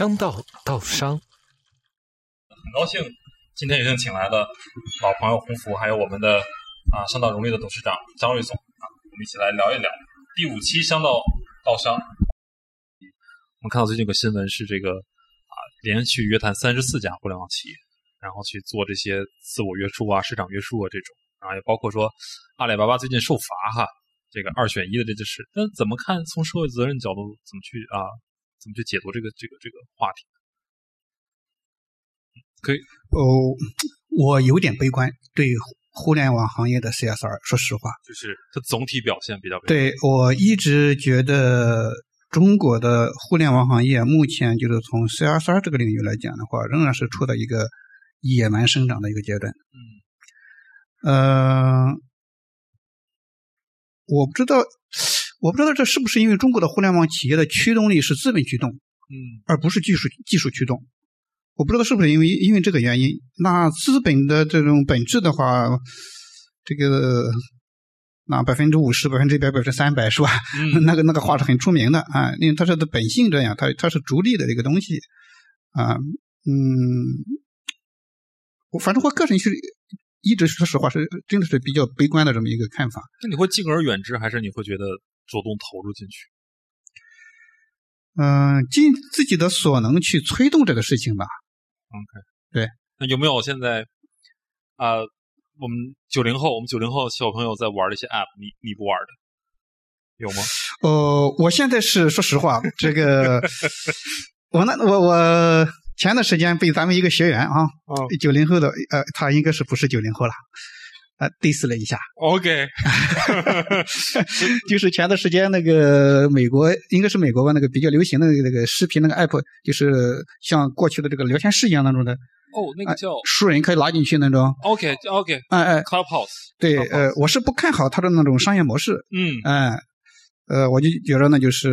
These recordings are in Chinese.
商道道商，很高兴今天有幸请来的老朋友洪福，还有我们的啊商道荣誉的董事长张瑞总啊，我们一起来聊一聊第五期商道道商。我们看到最近有个新闻是这个啊，连续约谈三十四家互联网企业，然后去做这些自我约束啊、市场约束啊这种啊，也包括说阿里巴巴最近受罚哈，这个二选一的这件事，那怎么看？从社会责任角度怎么去啊？怎么去解读这个这个这个话题？可以哦，我有点悲观，对互联网行业的 CSR，说实话，就是它总体表现比较对我一直觉得中国的互联网行业目前就是从 CSR 这个领域来讲的话，仍然是处在一个野蛮生长的一个阶段。嗯，呃，我不知道。我不知道这是不是因为中国的互联网企业的驱动力是资本驱动，嗯，而不是技术技术驱动。我不知道是不是因为因为这个原因。那资本的这种本质的话，这个那百分之五十、百分之一百、百分之三百是吧？那个那个话是很出名的啊，因为它是的本性这样，它它是逐利的这个东西啊，嗯，我反正我个人是一直说实话是真的是比较悲观的这么一个看法。那你会敬而远之，还是你会觉得？主动投入进去，嗯，尽自己的所能去推动这个事情吧。OK，对。那有没有现在啊？我们九零后，我们九零后小朋友在玩的一些 App，你你不玩的有吗？呃，我现在是说实话，这个我那我我前段时间被咱们一个学员啊，九零后的呃，他应该是不是九零后了。啊，diss 了一下。OK，就是前段时间那个美国，应该是美国吧，那个比较流行的那个那个视频那个 app，就是像过去的这个聊天室一样那种的。哦，那个叫熟人可以拉进去那种。OK，OK，哎哎，Clubhouse。对，呃，我是不看好它的那种商业模式。嗯。哎，呃，我就觉得呢，就是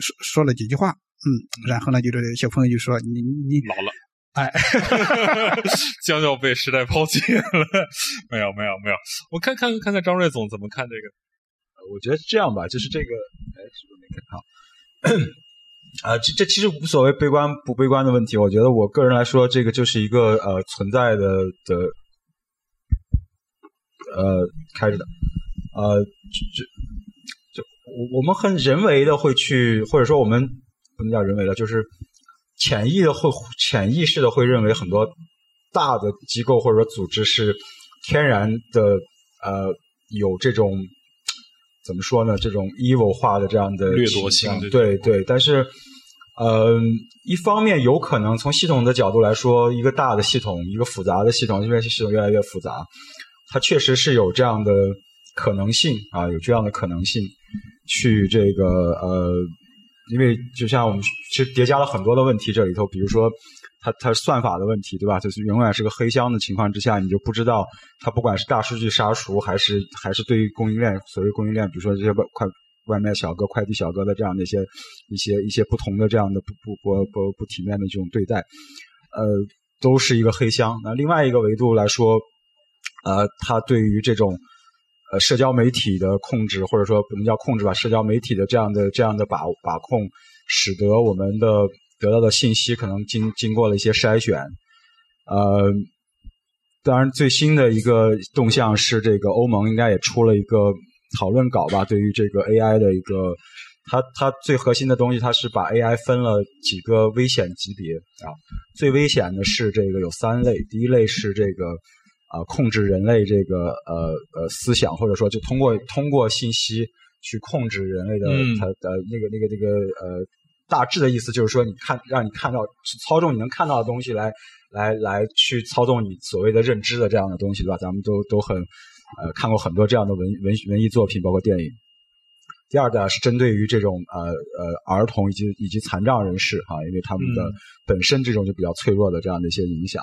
说说了几句话，嗯，然后呢，就是小朋友就说你你老了。哎，将要被时代抛弃了。没有，没有，没有。我看看看看张瑞总怎么看这个。我觉得这样吧，就是这个，哎，是不是没看好？啊，这这其实无所谓悲观不悲观的问题。我觉得我个人来说，这个就是一个呃存在的的呃开着的，呃，就就我我们很人为的会去，或者说我们不能叫人为的，就是。潜意的会潜意识的会认为很多大的机构或者说组织是天然的呃有这种怎么说呢这种 evil 化的这样的掠夺性对对，但是呃一方面有可能从系统的角度来说，一个大的系统一个复杂的系统，因为系统越来越复杂，它确实是有这样的可能性啊，有这样的可能性去这个呃。因为就像我们其实叠加了很多的问题，这里头，比如说它它算法的问题，对吧？就是永远是个黑箱的情况之下，你就不知道它不管是大数据杀熟，还是还是对于供应链，所谓供应链，比如说这些外快外卖小哥、快递小哥的这样的一些一些一些不同的这样的不不不不不体面的这种对待，呃，都是一个黑箱。那另外一个维度来说，呃，它对于这种。呃，社交媒体的控制，或者说不能叫控制吧，社交媒体的这样的这样的把把控，使得我们的得到的信息可能经经过了一些筛选。呃，当然最新的一个动向是，这个欧盟应该也出了一个讨论稿吧，对于这个 AI 的一个，它它最核心的东西，它是把 AI 分了几个危险级别啊，最危险的是这个有三类，第一类是这个。啊，控制人类这个呃呃思想，或者说就通过通过信息去控制人类的他的那个那个那个呃大致的意思就是说，你看让你看到操纵你能看到的东西来来来去操纵你所谓的认知的这样的东西，对吧？咱们都都很呃看过很多这样的文文文艺作品，包括电影。第二个是针对于这种呃呃儿童以及以及残障人士哈，因为他们的本身这种就比较脆弱的这样的一些影响。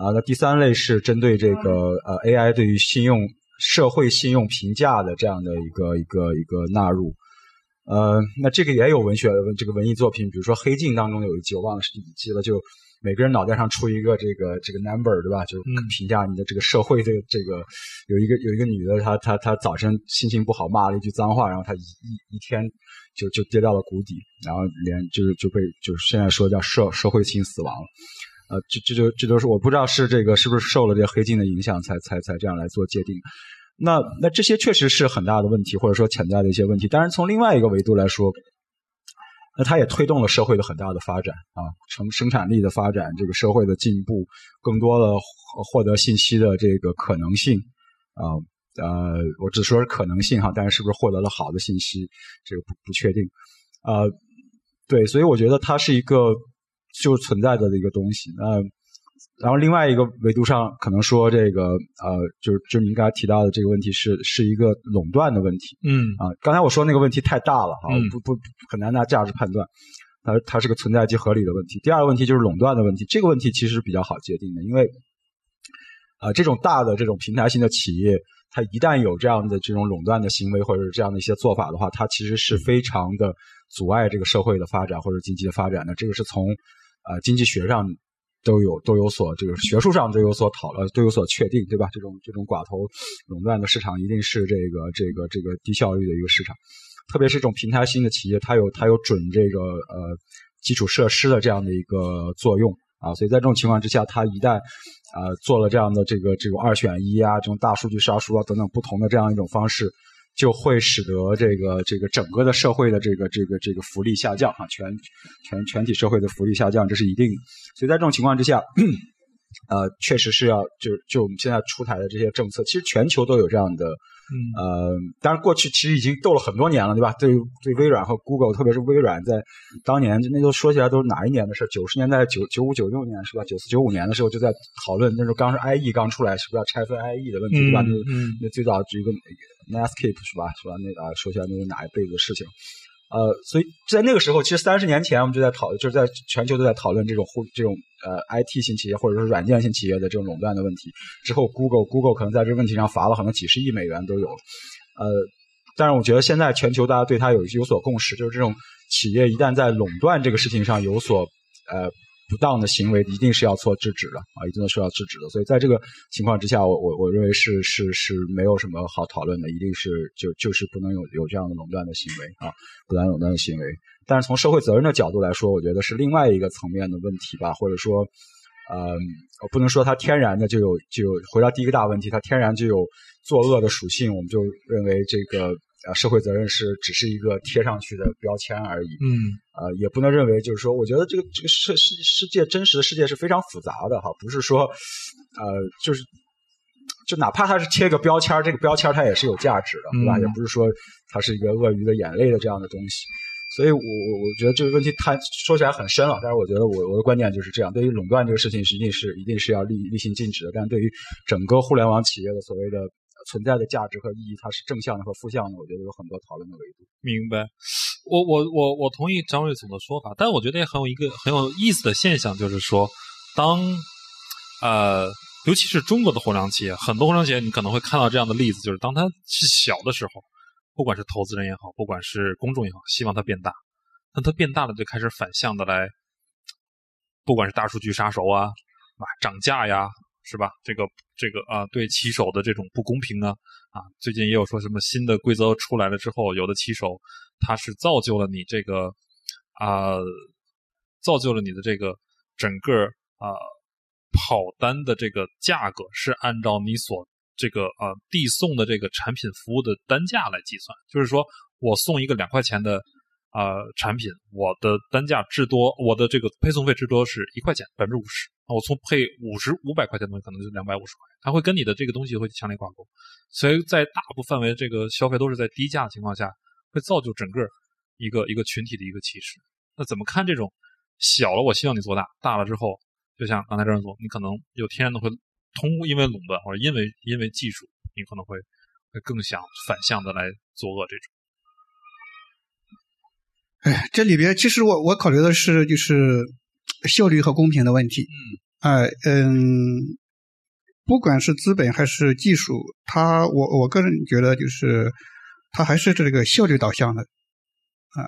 啊，那第三类是针对这个呃 AI 对于信用社会信用评价的这样的一个一个一个纳入，呃，那这个也有文学这个文艺作品，比如说《黑镜》当中有一集，我忘了是第几集了，就每个人脑袋上出一个这个这个 number，对吧？就评价你的这个社会的这个有一个有一个女的，她她她早晨心情不好，骂了一句脏话，然后她一一一天就就跌到了谷底，然后连就是就被就是现在说叫社社会性死亡了。呃，这这就这都是我不知道是这个是不是受了这黑镜的影响才才才这样来做界定。那那这些确实是很大的问题，或者说潜在的一些问题。当然，从另外一个维度来说，那它也推动了社会的很大的发展啊，成生产力的发展，这个社会的进步，更多的获得信息的这个可能性啊呃，我只说是可能性哈，但是是不是获得了好的信息，这个不不确定啊。对，所以我觉得它是一个。就存在着的一个东西，那然后另外一个维度上，可能说这个呃，就是就是您刚才提到的这个问题是是一个垄断的问题，嗯。啊，刚才我说那个问题太大了哈，不不很难拿价值判断，它它是个存在即合理的问题。第二个问题就是垄断的问题，这个问题其实比较好界定的，因为啊这种大的这种平台性的企业，它一旦有这样的这种垄断的行为或者是这样的一些做法的话，它其实是非常的阻碍这个社会的发展或者经济的发展的。这个是从啊，经济学上都有都有所这个学术上都有所讨论，都有所确定，对吧？这种这种寡头垄断的市场一定是这个这个这个低效率的一个市场，特别是这种平台型的企业，它有它有准这个呃基础设施的这样的一个作用啊，所以在这种情况之下，它一旦啊做了这样的这个这种二选一啊，这种大数据杀熟啊等等不同的这样一种方式。就会使得这个这个整个的社会的这个这个这个福利下降啊，全全全体社会的福利下降，这是一定。所以在这种情况之下。呃，确实是要就就我们现在出台的这些政策，其实全球都有这样的，呃，当然过去其实已经斗了很多年了，对吧？对对，微软和 Google，特别是微软，在当年那都说起来都是哪一年的事？九十年代九九五九六年是吧？九四九五年的时候就在讨论，那时候刚是 IE 刚出来，是不是要拆分 IE 的问题，对吧？那那最早一个 Netscape 是吧？是吧？那啊说起来那是哪一辈子的事情？呃，所以在那个时候，其实三十年前我们就在讨，就是在全球都在讨论这种互这种呃 IT 型企业或者说软件型企业的这种垄断的问题。之后，Google Google 可能在这问题上罚了可能几十亿美元都有。呃，但是我觉得现在全球大家对它有有所共识，就是这种企业一旦在垄断这个事情上有所呃。不当的行为一定是要做制止的啊，一定是要制止的。所以在这个情况之下，我我我认为是是是没有什么好讨论的，一定是就就是不能有有这样的垄断的行为啊，不能垄断的行为。但是从社会责任的角度来说，我觉得是另外一个层面的问题吧，或者说，呃，不能说它天然的就有就有回到第一个大问题，它天然就有作恶的属性，我们就认为这个。啊，社会责任是只是一个贴上去的标签而已。嗯，呃，也不能认为就是说，我觉得这个这个世世世界真实的世界是非常复杂的哈，不是说，呃，就是就哪怕它是贴个标签，这个标签它也是有价值的，对吧？也不是说它是一个鳄鱼的眼泪的这样的东西。所以，我我我觉得这个问题它说起来很深了，但是我觉得我我的观点就是这样：对于垄断这个事情，是一定是一定是要立立行禁止的。但对于整个互联网企业的所谓的。存在的价值和意义，它是正向的和负向的，我觉得有很多讨论的维度。明白，我我我我同意张瑞总的说法，但我觉得也很有一个很有意思的现象，就是说，当呃，尤其是中国的互联网企业，很多互联网企业你可能会看到这样的例子，就是当它是小的时候，不管是投资人也好，不管是公众也好，希望它变大，那它变大了，就开始反向的来，不管是大数据杀熟啊，啊，涨价呀。是吧？这个这个啊，对骑手的这种不公平啊啊！最近也有说什么新的规则出来了之后，有的骑手他是造就了你这个啊，造就了你的这个整个啊跑单的这个价格是按照你所这个啊递送的这个产品服务的单价来计算，就是说我送一个两块钱的啊产品，我的单价至多我的这个配送费至多是一块钱，百分之五十。我从配五十五百块钱的东西，可能就两百五十块，它会跟你的这个东西会强烈挂钩，所以在大部分范围这个消费都是在低价的情况下，会造就整个一个一个群体的一个歧视。那怎么看这种小了，我希望你做大，大了之后，就像刚才这样做，你可能有天然的会通因为垄断或者因为因为技术，你可能会会更想反向的来作恶这种。哎，这里边其实我我考虑的是就是。效率和公平的问题，嗯。哎，嗯，不管是资本还是技术，它我我个人觉得就是它还是这个效率导向的啊，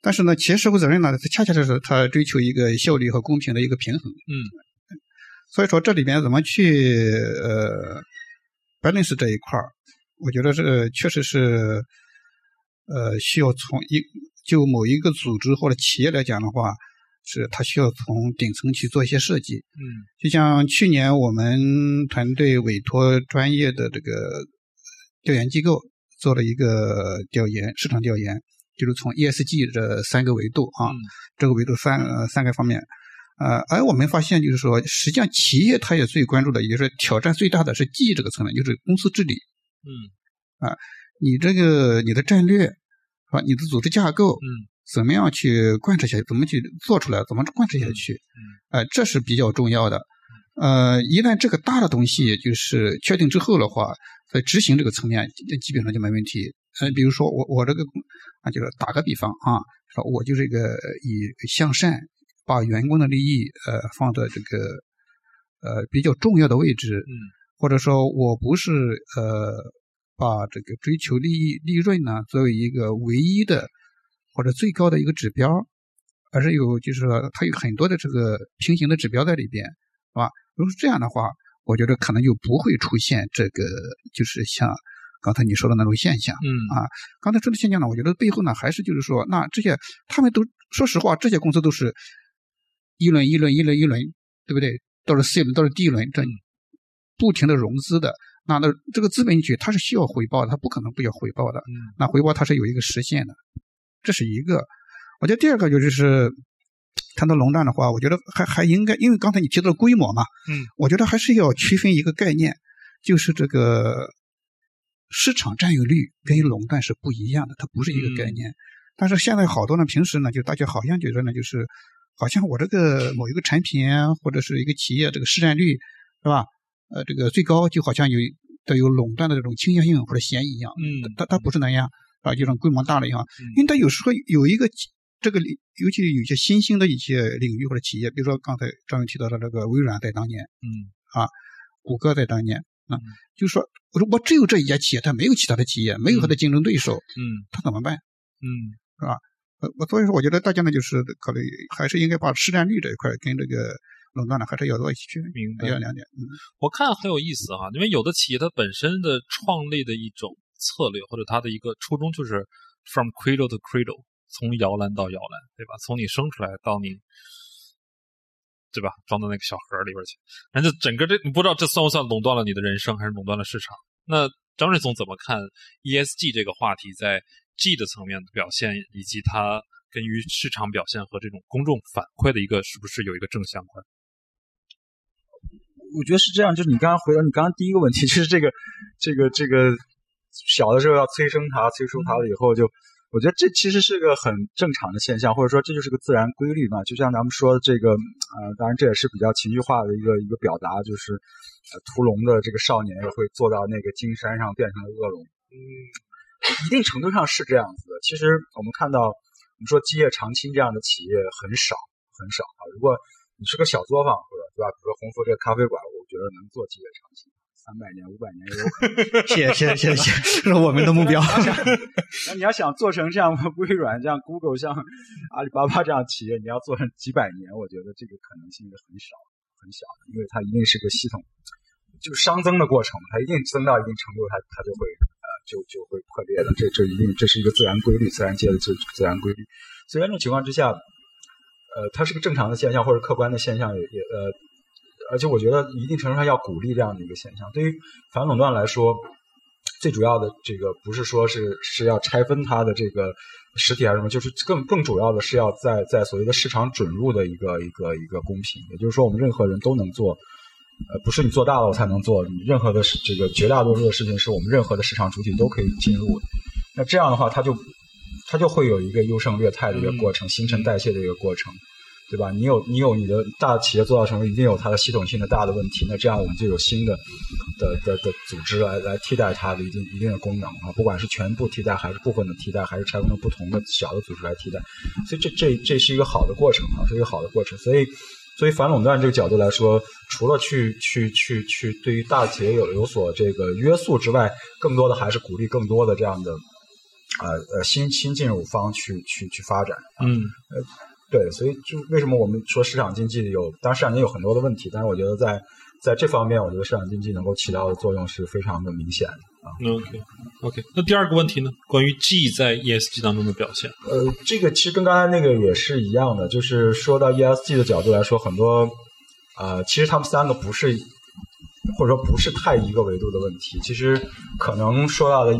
但是呢，企业社会责任呢，它恰恰就是它追求一个效率和公平的一个平衡。嗯。所以说这里边怎么去呃 balance 这一块儿，我觉得这确实是呃需要从一就某一个组织或者企业来讲的话，是它需要从顶层去做一些设计。嗯就像去年我们团队委托专业的这个调研机构做了一个调研，市场调研，就是从 ESG 这三个维度啊，嗯这个维度三呃三个方面，呃，而我们发现就是说，实际上企业它也最关注的，也就是挑战最大的是 G 这个层面，就是公司治理。嗯啊你这个你的战略，是吧？你的组织架构，嗯怎么样去贯彻下去？怎么去做出来？怎么贯彻下去？呃，这是比较重要的。呃，一旦这个大的东西就是确定之后的话，在执行这个层面基基本上就没问题。呃，比如说我我这个啊，就是打个比方啊，说我就是一个以向善，把员工的利益呃放在这个呃比较重要的位置，嗯或者说我不是呃把这个追求利益利润呢作为一个唯一的或者最高的一个指标，而是有就是说它有很多的这个平行的指标在里边，是吧？如果是这样的话，我觉得可能就不会出现这个就是像刚才你说的那种现象。嗯啊刚才说的现象呢，我觉得背后呢还是就是说，那这些他们都说实话，这些公司都是一轮一轮一轮一轮，对不对？到了 C 轮，到了 D 轮，这不停的融资的，那那这个资本进去它是需要回报的，它不可能不要回报的。嗯那回报它是有一个实现的，这是一个。我觉得第二个就是谈到垄断的话，我觉得还还应该，因为刚才你提到了规模嘛，嗯，我觉得还是要区分一个概念，就是这个市场占有率跟垄断是不一样的，它不是一个概念。但是现在好多呢，平时呢，就大家好像觉得呢，就是好像我这个某一个产品啊，或者是一个企业这个市占率是吧？呃，这个最高就好像有带有垄断的这种倾向性或者嫌疑一样。嗯它它不是那样啊，就像规模大了一样，嗯因为它有时候有一个这个，尤其有些新兴的一些领域或者企业，比如说刚才张勇提到的这个微软在当年，嗯啊谷歌在当年啊嗯，就是说我说我只有这一家企业，它没有其他的企业，没有它的竞争对手，嗯它怎么办？嗯呃，我所以说，我觉得大家呢，就是考虑还是应该把市占率这一块跟这个垄断呢，还是要做明白要两点。嗯，我看很有意思哈，因为有的企业它本身的创立的一种策略或者它的一个初衷就是 from cradle to cradle，从摇篮到摇篮，对吧？从你生出来到你，对吧？装到那个小盒里边去，那就整个这你不知道这算不算垄断了你的人生，还是垄断了市场？那张瑞总怎么看 ESG 这个话题在 G 的层面的表现，以及它跟于市场表现和这种公众反馈的一个是不是有一个正相关？我觉得是这样，就是你刚刚回答你刚刚第一个问题，就是这个这个这个小的时候要催生它，催生它了以后就，我觉得这其实是个很正常的现象，或者说这就是个自然规律嘛。就像咱们说的这个，呃，当然这也是比较情绪化的一个一个表达，就是呃屠龙的这个少年也会坐到那个金山上变成了恶龙。嗯，一定程度上是这样子的。其实我们看到，我们说基业长青这样的企业很少很少啊。如果你是个小作坊，或者对吧？比如说鸿福这个咖啡馆，我觉得能做基业长青，三百年、五百年也有可能。谢谢谢谢谢，这是我们的目标。那你要想做成这样微软、这样 Google、像阿里巴巴这样企业，你要做成几百年，我觉得这个可能性是很少很小的，因为它一定是个系统，就是熵增的过程，它一定增到一定程度，它它就会呃就就会破裂的，这这一定这是一个自然规律，自然界的自自然规律。所以在这种情况之下，呃，它是个正常的现象或者客观的现象，也也呃，而且我觉得一定程度上要鼓励这样的一个现象。对于反垄断来说，最主要的这个不是说是是要拆分它的这个实体还是什么，就是更更主要的是要在在所谓的市场准入的一个一个一个公平，也就是说我们任何人都能做。呃，不是你做大了我才能做，你任何的事这个绝大多数的事情是我们任何的市场主体都可以进入的。那这样的话，它就它就会有一个优胜劣汰的一个过程，新陈代谢的一个过程，对吧？你有你有你的大企业做到什么，一定有它的系统性的大的问题，那这样我们就有新的的的的组织来来替代它的一定一定的功能啊，不管是全部替代还是部分的替代，还是拆分成不同的小的组织来替代，所以这这这是一个好的过程啊，是一个好的过程，所以。所以反垄断这个角度来说，除了去去去去对于大企业有有所这个约束之外，更多的还是鼓励更多的这样的呃呃新新进入方去去去发展。嗯对，所以就为什么我们说市场经济有，当然市场经济有很多的问题，但是我觉得在在这方面，我觉得市场经济能够起到的作用是非常的明显的啊。，OK OK。那第二个问题呢？关于 G 在 ESG 当中的表现。呃，这个其实跟刚才那个也是一样的，就是说到 ESG 的角度来说，很多呃，其实他们三个不是或者说不是太一个维度的问题，其实可能说到的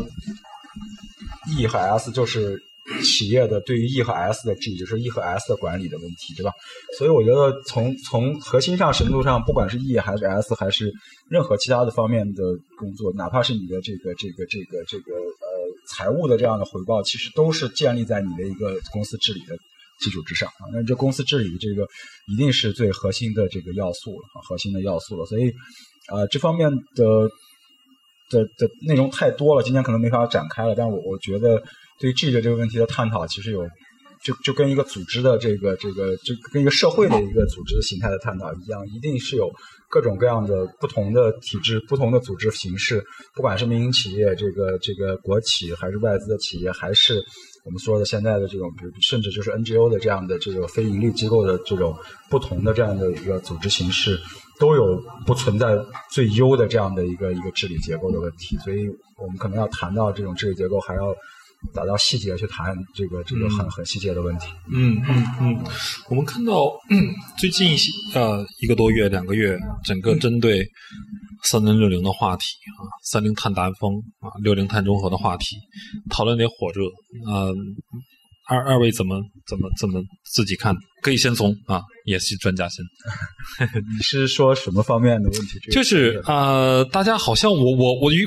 E 和 S 就是企业的对于 E 和 S 的 G，就是 E 和 S 的管理的问题，对吧？所以我觉得从从核心上、深度上，不管是 E 还是 S，还是任何其他的方面的工作，哪怕是你的这个这个这个这个呃财务的这样的回报，其实都是建立在你的一个公司治理的基础之上啊。那这公司治理这个一定是最核心的这个要素了，核心的要素了。所以啊、这方面的的的内容太多了，今天可能没法展开了。但我我觉得对于 G 的这个问题的探讨，其实有就就跟一个组织的这个这个就跟一个社会的一个组织形态的探讨一样，一定是有各种各样的不同的体制、不同的组织形式，不管是民营企业、这个这个国企，还是外资的企业，还是我们说的现在的这种，比如甚至就是 NGO 的这样的这个非盈利机构的这种不同的这样的一个组织形式，都有不存在最优的这样的一个一个治理结构的问题，所以我们可能要谈到这种治理结构，还要打到细节去谈这个这个很很细节的问题。嗯嗯嗯，我们看到、嗯、最近一些呃一个多月、两个月，整个针对三零六零的话题啊，三零碳达峰啊，六零碳中和的话题，讨论得火热。呃，二二位怎么怎么怎么自己看？可以先从啊，也是专家先。你是说什么方面的问题？就是呃，大家好像我我我与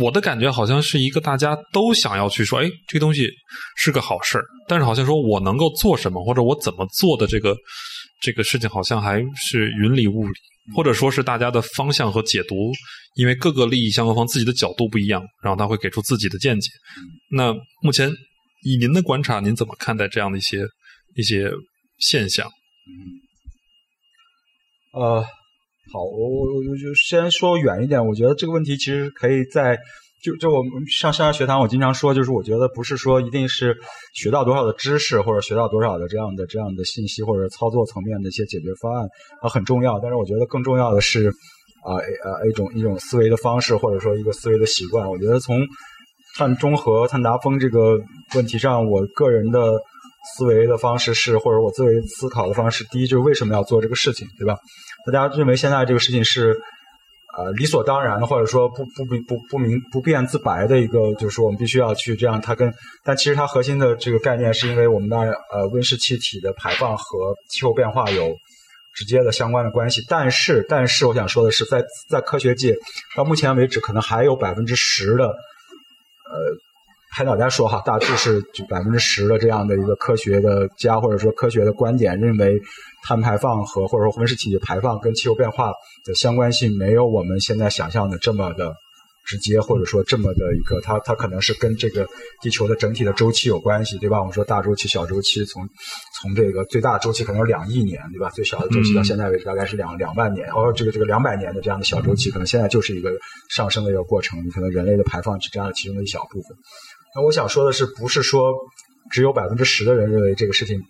我的感觉好像是一个大家都想要去说，哎，这个东西是个好事儿，但是好像说我能够做什么或者我怎么做的这个这个事情，好像还是云里雾里，或者说是大家的方向和解读，因为各个利益相关方自己的角度不一样，然后他会给出自己的见解。那目前以您的观察，您怎么看待这样的一些一些现象？呃，好，我我我就先说远一点，我觉得这个问题其实可以在就就我们上上学堂，我经常说，就是我觉得不是说一定是学到多少的知识，或者学到多少的这样的这样的信息，或者操作层面的一些解决方案啊很重要，但是我觉得更重要的是啊呃一种一种思维的方式，或者说一个思维的习惯。我觉得从碳中和、碳达峰这个问题上，我个人的思维的方式是，或者我作为思考的方式，第一就是为什么要做这个事情，对吧？大家认为现在这个事情是呃理所当然的，或者说不不不不不明不辩自白的一个，就是说我们必须要去这样。它跟但其实它核心的这个概念，是因为我们的呃温室气体的排放和气候变化有直接的相关的关系。但是但是我想说的是，在在科学界到目前为止，可能还有百分之十的呃。拍脑袋说哈，大致是就百分之十的这样的一个科学的家或者说科学的观点，认为碳排放和或者说温室气体排放跟气候变化的相关性没有我们现在想象的这么的直接，或者说这么的一个，它它可能是跟这个地球的整体的周期有关系，对吧？我们说大周期、小周期，从从这个最大的周期可能有两亿年，对吧？最小的周期到现在为止大概是两两万年，然后这个这个两百年的这样的小周期，可能现在就是一个上升的一个过程，可能人类的排放只占了其中的一小部分。那我想说的是，不是说只有百分之十的人认为这个事情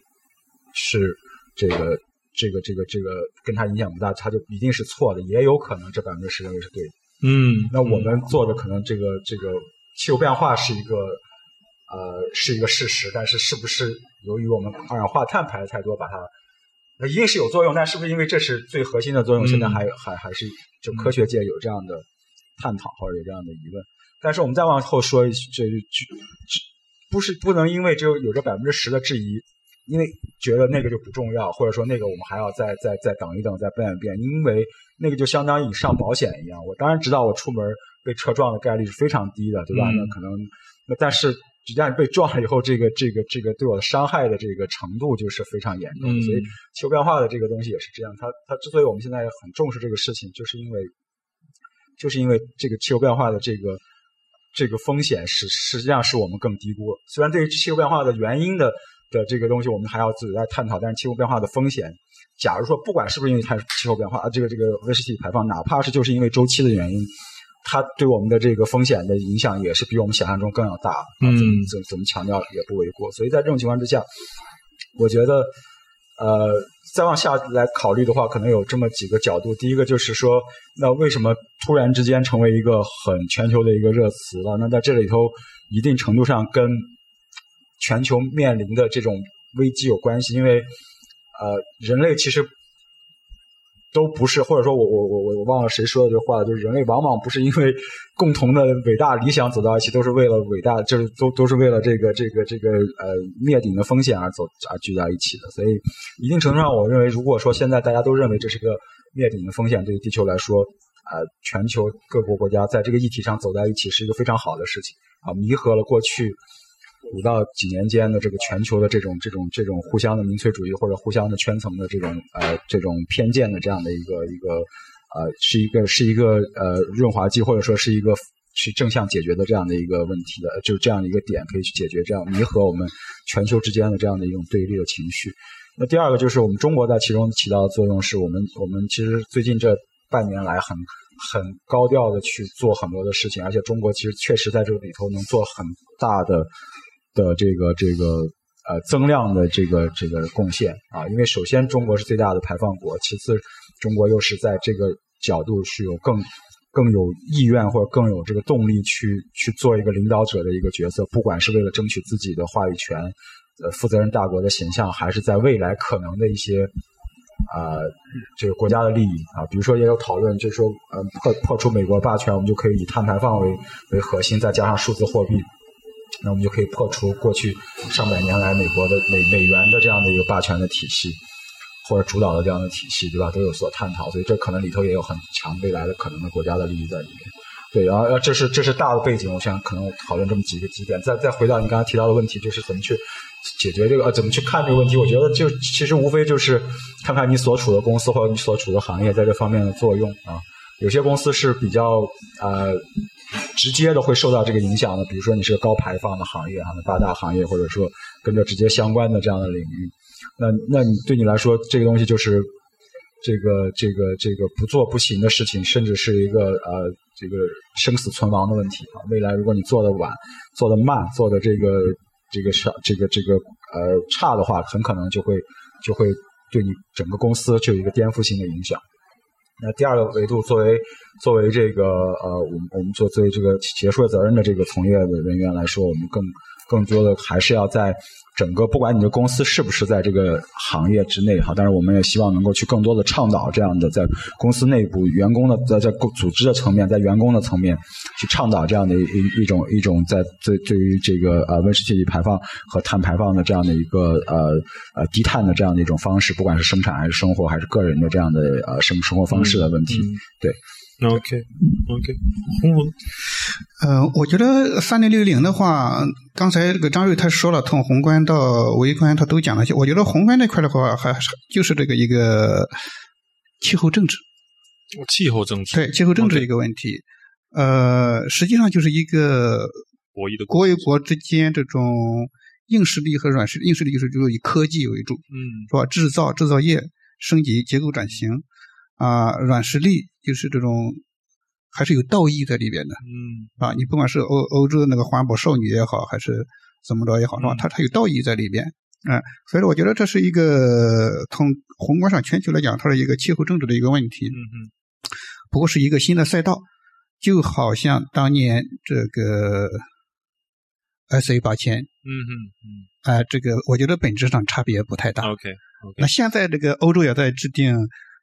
是这个这个这个这个跟他影响不大，他就一定是错的，也有可能这百分之十认为是对的。嗯，那我们做的可能这个这个气候变化是一个呃是一个事实，但是是不是由于我们二氧化碳排的太多，把它那一定是有作用，但是不是因为这是最核心的作用？现在还还还是就科学界有这样的探讨或者有这样的疑问。但是我们再往后说，这这不是不能因为只有有这百分之十的质疑，因为觉得那个就不重要，或者说那个我们还要再再再等一等，再变一变，因为那个就相当于上保险一样。我当然知道我出门被车撞的概率是非常低的，对吧？嗯那可能那但是一旦被撞了以后，这个这个这个对我的伤害的这个程度就是非常严重的。嗯所以气候变化的这个东西也是这样，它它之所以我们现在很重视这个事情，就是因为就是因为这个气候变化的这个。这个风险是实际上是我们更低估了。虽然对于气候变化的原因的的这个东西，我们还要自己来探讨，但是气候变化的风险，假如说不管是不是因为它气候变化啊，这个这个温室气体排放，哪怕是就是因为周期的原因，它对我们的这个风险的影响也是比我们想象中更要大。嗯怎么怎么怎么强调也不为过。所以在这种情况之下，我觉得，呃，再往下来考虑的话，可能有这么几个角度。第一个就是说，那为什么突然之间成为一个很全球的一个热词了？那在这里头，一定程度上跟全球面临的这种危机有关系，因为呃，人类其实都不是，或者说我我我我我忘了谁说的这话，就是人类往往不是因为共同的伟大理想走到一起，都是为了伟大，就是都都是为了这个这个这个呃灭顶的风险而走而聚在一起的。所以一定程度上，我认为，如果说现在大家都认为这是个灭顶的风险，对于地球来说，呃，全球各国国家在这个议题上走在一起是一个非常好的事情啊，弥合了过去。五到几年间的这个全球的这种这种这种互相的民粹主义或者互相的圈层的这种呃这种偏见的这样的一个一个呃是一个是一个呃润滑剂或者说是一个去正向解决的这样的一个问题的，就这样的一个点可以去解决这样弥合我们全球之间的这样的一种对立的情绪。那第二个就是我们中国在其中起到的作用，是我们我们其实最近这半年来很很高调的去做很多的事情，而且中国其实确实在这个里头能做很大的。的这个这个呃增量的这个这个贡献啊，因为首先中国是最大的排放国，其次中国又是在这个角度是有更更有意愿或者更有这个动力去去做一个领导者的一个角色，不管是为了争取自己的话语权，呃负责任大国的形象，还是在未来可能的一些啊这个国家的利益啊，比如说也有讨论，就是说呃破破除美国霸权，我们就可以以碳排放为为核心，再加上数字货币。那我们就可以破除过去上百年来美国的美美元的这样的一个霸权的体系，或者主导的这样的体系，对吧？都有所探讨，所以这可能里头也有很强未来的可能的国家的利益在里面。对，然后这是这是大的背景，我想可能讨论这么几个几点。再再回到你刚刚提到的问题，就是怎么去解决这个呃，怎么去看这个问题？我觉得就其实无非就是看看你所处的公司或者你所处的行业在这方面的作用啊。有些公司是比较呃。直接的会受到这个影响的，比如说你是个高排放的行业啊，八大行业，或者说跟这直接相关的这样的领域，那那你对你来说，这个东西就是这个这个这个不做不行的事情，甚至是一个呃这个生死存亡的问题啊。未来如果你做的晚、做的慢、做的这个这个少、这个这个呃差的话，很可能就会就会对你整个公司就有一个颠覆性的影响。那第二个维度，作为作为这个呃，我们我们做作为这个企业社会责任的这个从业的人员来说，我们更更多的还是要在整个不管你的公司是不是在这个行业之内哈，但是我们也希望能够去更多的倡导这样的在公司内部员工的在在组织的层面，在员工的层面去倡导这样的一一种一种在对对于这个呃温室气体排放和碳排放的这样的一个呃呃低碳的这样的一种方式，不管是生产还是生活还是个人的这样的呃生生活方式的问题，对。OK OK，洪文，呃，我觉得三零六零的话，刚才这个张瑞他说了，从宏观到微观他都讲了些。我觉得宏观那块的话，还是就是这个一个气候政治，气候政治，对气候政治一个问题。呃，实际上就是一个博弈的国与国之间这种硬实力和软实力，硬实力就是就是以科技为主，嗯，是吧？制造制造业升级结构转型啊、软实力就是这种还是有道义在里边的。嗯啊，你不管是欧欧洲的那个环保少女也好，还是怎么着也好，是吧？嗯它它有道义在里边，嗯、所以说我觉得这是一个从宏观上全球来讲，它是一个气候政治的一个问题，嗯嗯不过是一个新的赛道，就好像当年这个 SA 八千，嗯嗯嗯啊，这个我觉得本质上差别不太大。，OK OK，那现在这个欧洲也在制定，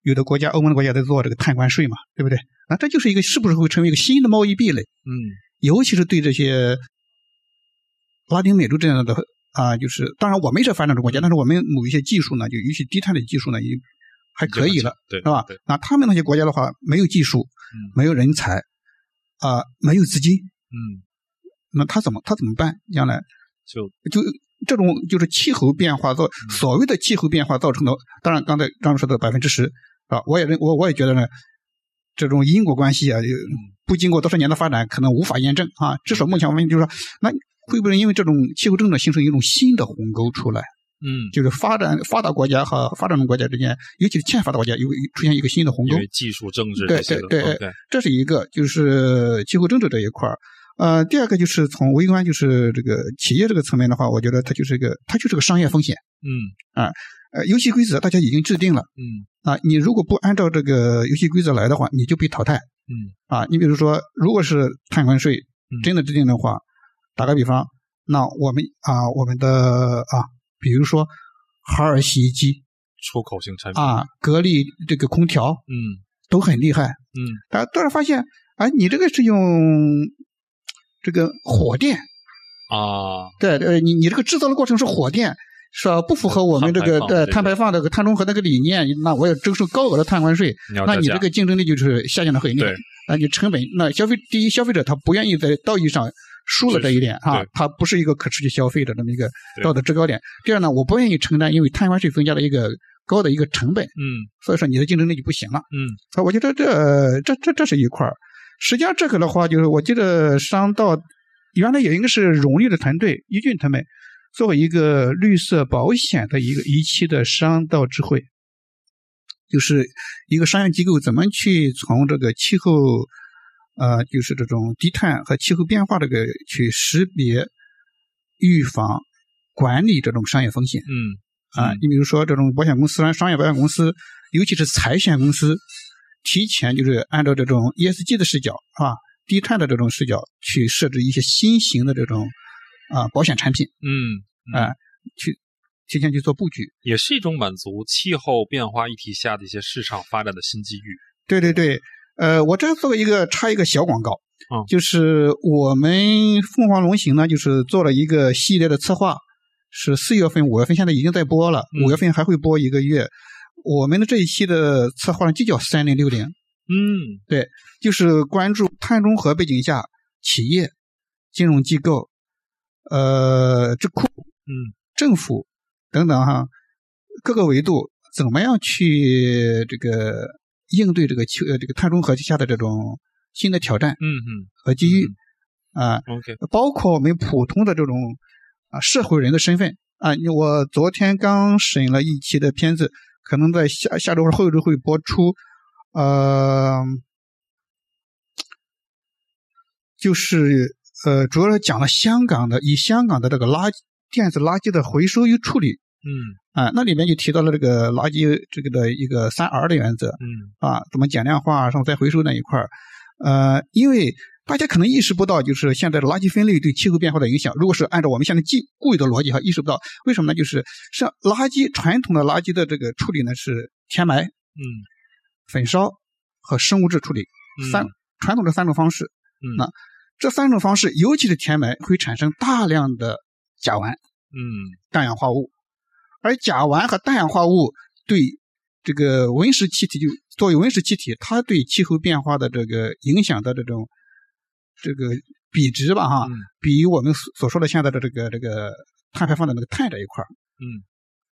有的国家欧盟的国家在做这个碳关税嘛，对不对？那这就是一个是不是会成为一个新的贸易壁垒？嗯尤其是对这些拉丁美洲这样的啊，就是当然我们是发展中国家，但是我们某一些技术呢，就尤其低碳的技术呢，也还可以了，对，是吧，？那他们那些国家的话，没有技术，嗯没有人才，啊、没有资金，嗯，那他怎么他怎么办？将来就就这种就是气候变化造所谓的气候变化造成的，当然刚才张老师说的百分之十啊，我也认我我也觉得呢，这种因果关系啊，就不经过多少年的发展，可能无法验证啊。至少目前我们就是说，那会不会因为这种气候政策形成一种新的鸿沟出来？嗯，就是发展发达国家和发展中国家之间，尤其是欠发达国家有出现一个新的鸿沟。技术、政治对对对这是一个，就是气候政治这一块儿。呃，第二个就是从微观，就是这个企业这个层面的话，我觉得它就是一个，它就是个商业风险。嗯啊呃，游戏规则大家已经制定了嗯啊，你如果不按照这个游戏规则来的话，你就被淘汰。嗯。啊。你比如说，如果是碳关税嗯。真的制定的话，打个比方，那我们啊，我们的啊，比如说海尔洗衣机出口型产品啊，格力这个空调嗯。都很厉害，嗯。大家突然发现，啊，你这个是用这个火电，啊。对，呃，你你这个制造的过程是火电，是吧？不符合我们这个碳排放这个对碳排放这个碳中和那个理念，那我要征收高额的碳关税，那你这个竞争力就是下降的很厉害对。啊，你成本，那消费第一，消费者他不愿意在道义上输了这一点啊对，他不是一个可持续消费的这么一个道德制高点。第二呢，我不愿意承担因为碳关税增加的一个高的一个成本，嗯所以说你的竞争力就不行了。嗯所以，我觉得这这这这是一块儿。实际上这个的话，就是我记得商道原来有应该是荣利的团队，一俊他们作为一个绿色保险的一个一期的商道智慧，就是一个商业机构怎么去从这个气候，呃，就是这种低碳和气候变化这个去识别、预防、管理这种商业风险。嗯啊嗯，你比如说这种保险公司、商业保险公司，尤其是财险公司，提前就是按照这种 ESG 的视角是吧，低碳的这种视角去设置一些新型的这种啊保险产品嗯啊，去提前去做布局。也是一种满足气候变化议题下的一些市场发展的新机遇。对对对，呃，我这做一个插一个小广告，嗯就是我们凤凰龙行呢，就是做了一个系列的策划，是四月份、五月份，现在已经在播了，嗯五月份还会播一个月。我们的这一期的策划呢，就叫三零六零，嗯对就是关注碳中和背景下企业、金融机构、呃智库、嗯。政府等等哈各个维度怎么样去这个应对这个气呃这个碳中和下的这种新的挑战嗯嗯。和机遇啊，，OK，包括我们普通的这种啊社会人的身份。啊。你我昨天刚审了一期的片子，可能在下下周或者后周会播出，呃，就是呃，主要是讲了香港的以香港的这个垃圾电子垃圾的回收与处理嗯啊，那里面就提到了这个垃圾这个的一个三 R 的原则，嗯啊，怎么减量化，然后再回收那一块儿，呃，因为大家可能意识不到，就是现在的垃圾分类对气候变化的影响。如果是按照我们现在既固有的逻辑哈，意识不到，为什么呢？就是像垃圾传统的垃圾的这个处理呢是填埋、嗯焚烧和生物质处理嗯三传统的三种方式。嗯那这三种方式，尤其是填埋，会产生大量的甲烷、嗯。氮氧化物，而甲烷和氮氧化物对这个温室气体就作为温室气体，它对气候变化的这个影响的这种这个比值吧，哈，嗯比我们所所说的现在的这个这个碳排放的那个碳这一块儿嗯。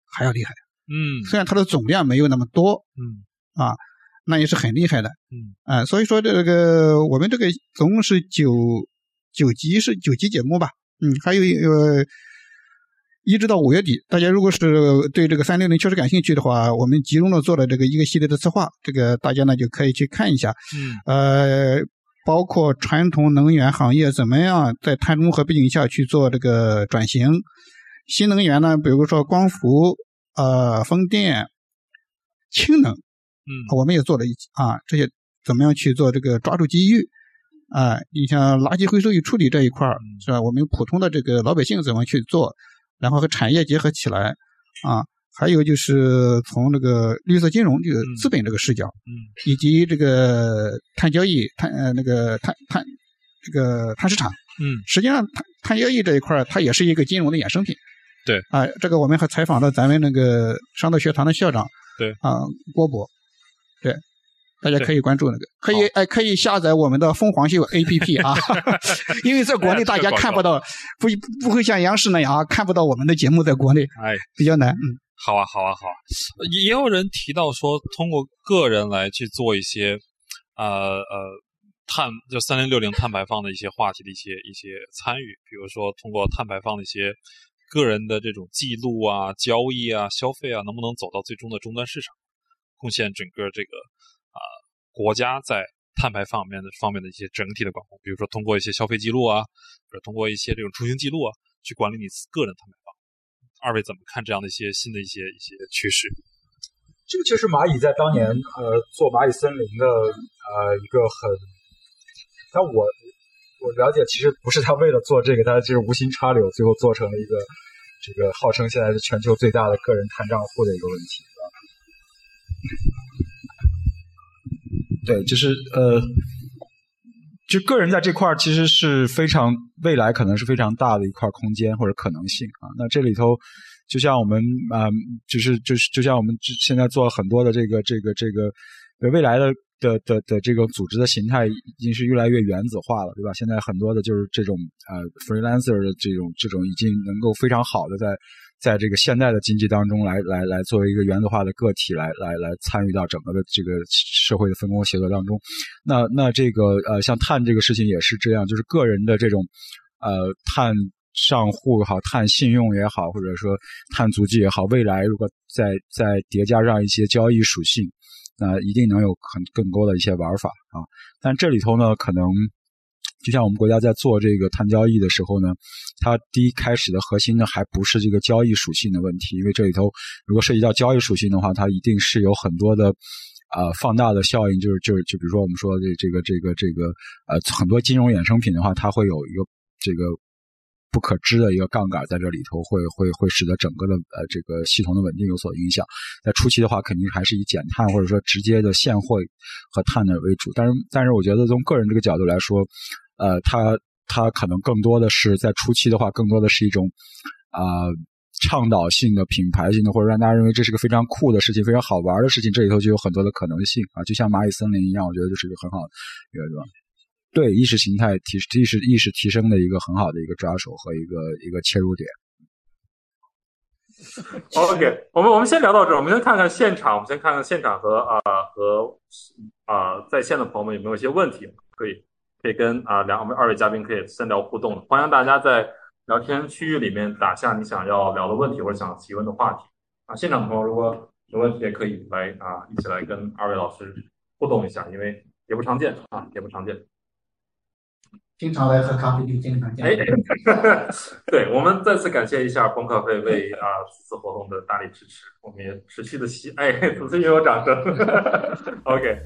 还要厉害。嗯。虽然它的总量没有那么多，嗯。啊，那也是很厉害的。嗯啊、所以说这个我们这个总共是九九集是九集节目吧，嗯，还有一个一直到五月底，大家如果是对这个三六零确实感兴趣的话，我们集中的做了这个一个系列的策划，这个大家呢就可以去看一下，嗯呃，包括传统能源行业怎么样在碳中和背景下去做这个转型，新能源呢，比如说光伏、呃风电、氢能。嗯我们也做了一啊，这些怎么样去做这个抓住机遇啊？你像垃圾回收与处理这一块儿嗯是吧？我们普通的这个老百姓怎么去做，然后和产业结合起来啊？还有就是从这个绿色金融这个嗯资本这个视角，嗯以及这个碳交易、碳呃那个碳碳这个碳市场，嗯实际上碳碳交易这一块儿它也是一个金融的衍生品。对啊，这个我们还采访了咱们那个商道学堂的校长，对啊，郭博，对，大家可以关注那个，可以好。哎可以下载我们的凤凰秀 APP 啊，因为在国内大家看不到，不不会像央视那样啊，看不到我们的节目在国内哎。比较难，嗯，好啊，好啊，好啊！也也有人提到说，通过个人来去做一些，呃呃，碳就三零六零碳排放的一些话题的一些一些参与，比如说通过碳排放的一些个人的这种记录啊、交易啊、消费啊，能不能走到最终的终端市场，贡献整个这个啊国家在碳排方面的方面的一些整体的管控，比如说通过一些消费记录啊，或者通过一些这种出行记录啊，去管理你个人碳排放。二位怎么看这样的一些新的一些一些趋势？这个就是蚂蚁在当年呃做蚂蚁森林的呃一个很，但我。我了解，其实不是他为了做这个，他就是无心插柳，最后做成了一个这个号称现在是全球最大的个人碳账户的一个问题。对，就是呃，就个人在这块儿其实是非常未来可能是非常大的一块空间或者可能性啊。那这里头就像我们啊，就是就是就像我们现在做很多的这个这个这个未来的。的的的这个组织的形态已经是越来越原子化了，对吧？现在很多的就是这种呃 freelancer 的这种这种已经能够非常好的在在这个现代的经济当中来来来作为一个原子化的个体来来来参与到整个的这个社会的分工协作当中。那那这个呃像碳这个事情也是这样，就是个人的这种呃碳账户也好，碳信用也好，或者说碳足迹也好，未来如果再再叠加上一些交易属性。那一定能有很更多的一些玩法啊，但这里头呢，可能就像我们国家在做这个碳交易的时候呢，它第一开始的核心呢，还不是这个交易属性的问题，因为这里头如果涉及到交易属性的话，它一定是有很多的啊放大的效应，就是就是就比如说我们说的这个这个这个呃很多金融衍生品的话，它会有一个这个。不可知的一个杠杆在这里头会会会使得整个的呃这个系统的稳定有所影响。在初期的话，肯定还是以减碳或者说直接的现货和碳的为主。但是但是我觉得从个人这个角度来说，呃，它它可能更多的是在初期的话，更多的是一种啊倡导性的、品牌性的，或者让大家认为这是个非常酷的事情、非常好玩的事情。这里头就有很多的可能性啊，就像蚂蚁森林一样，我觉得就是一个很好的一个对？意识形态提意识意识提升的一个很好的一个抓手和一个一个切入点。OK，我们我们先聊到这儿，我们先看看现场，我们先看看现场和啊和啊在线的朋友们有没有一些问题，可以可以跟啊两我们二位嘉宾可以先聊互动，欢迎大家在聊天区域里面打下你想要聊的问题或者想提问的话题啊。现场的朋友如果有问题也可以来啊一起来跟二位老师互动一下，因为也不常见啊也不常见。经常来喝咖啡就经常见。哎，对我们再次感谢一下崩咖啡为啊此次活动的大力支持，我们也持续的吸哎，此次也有掌声。OK。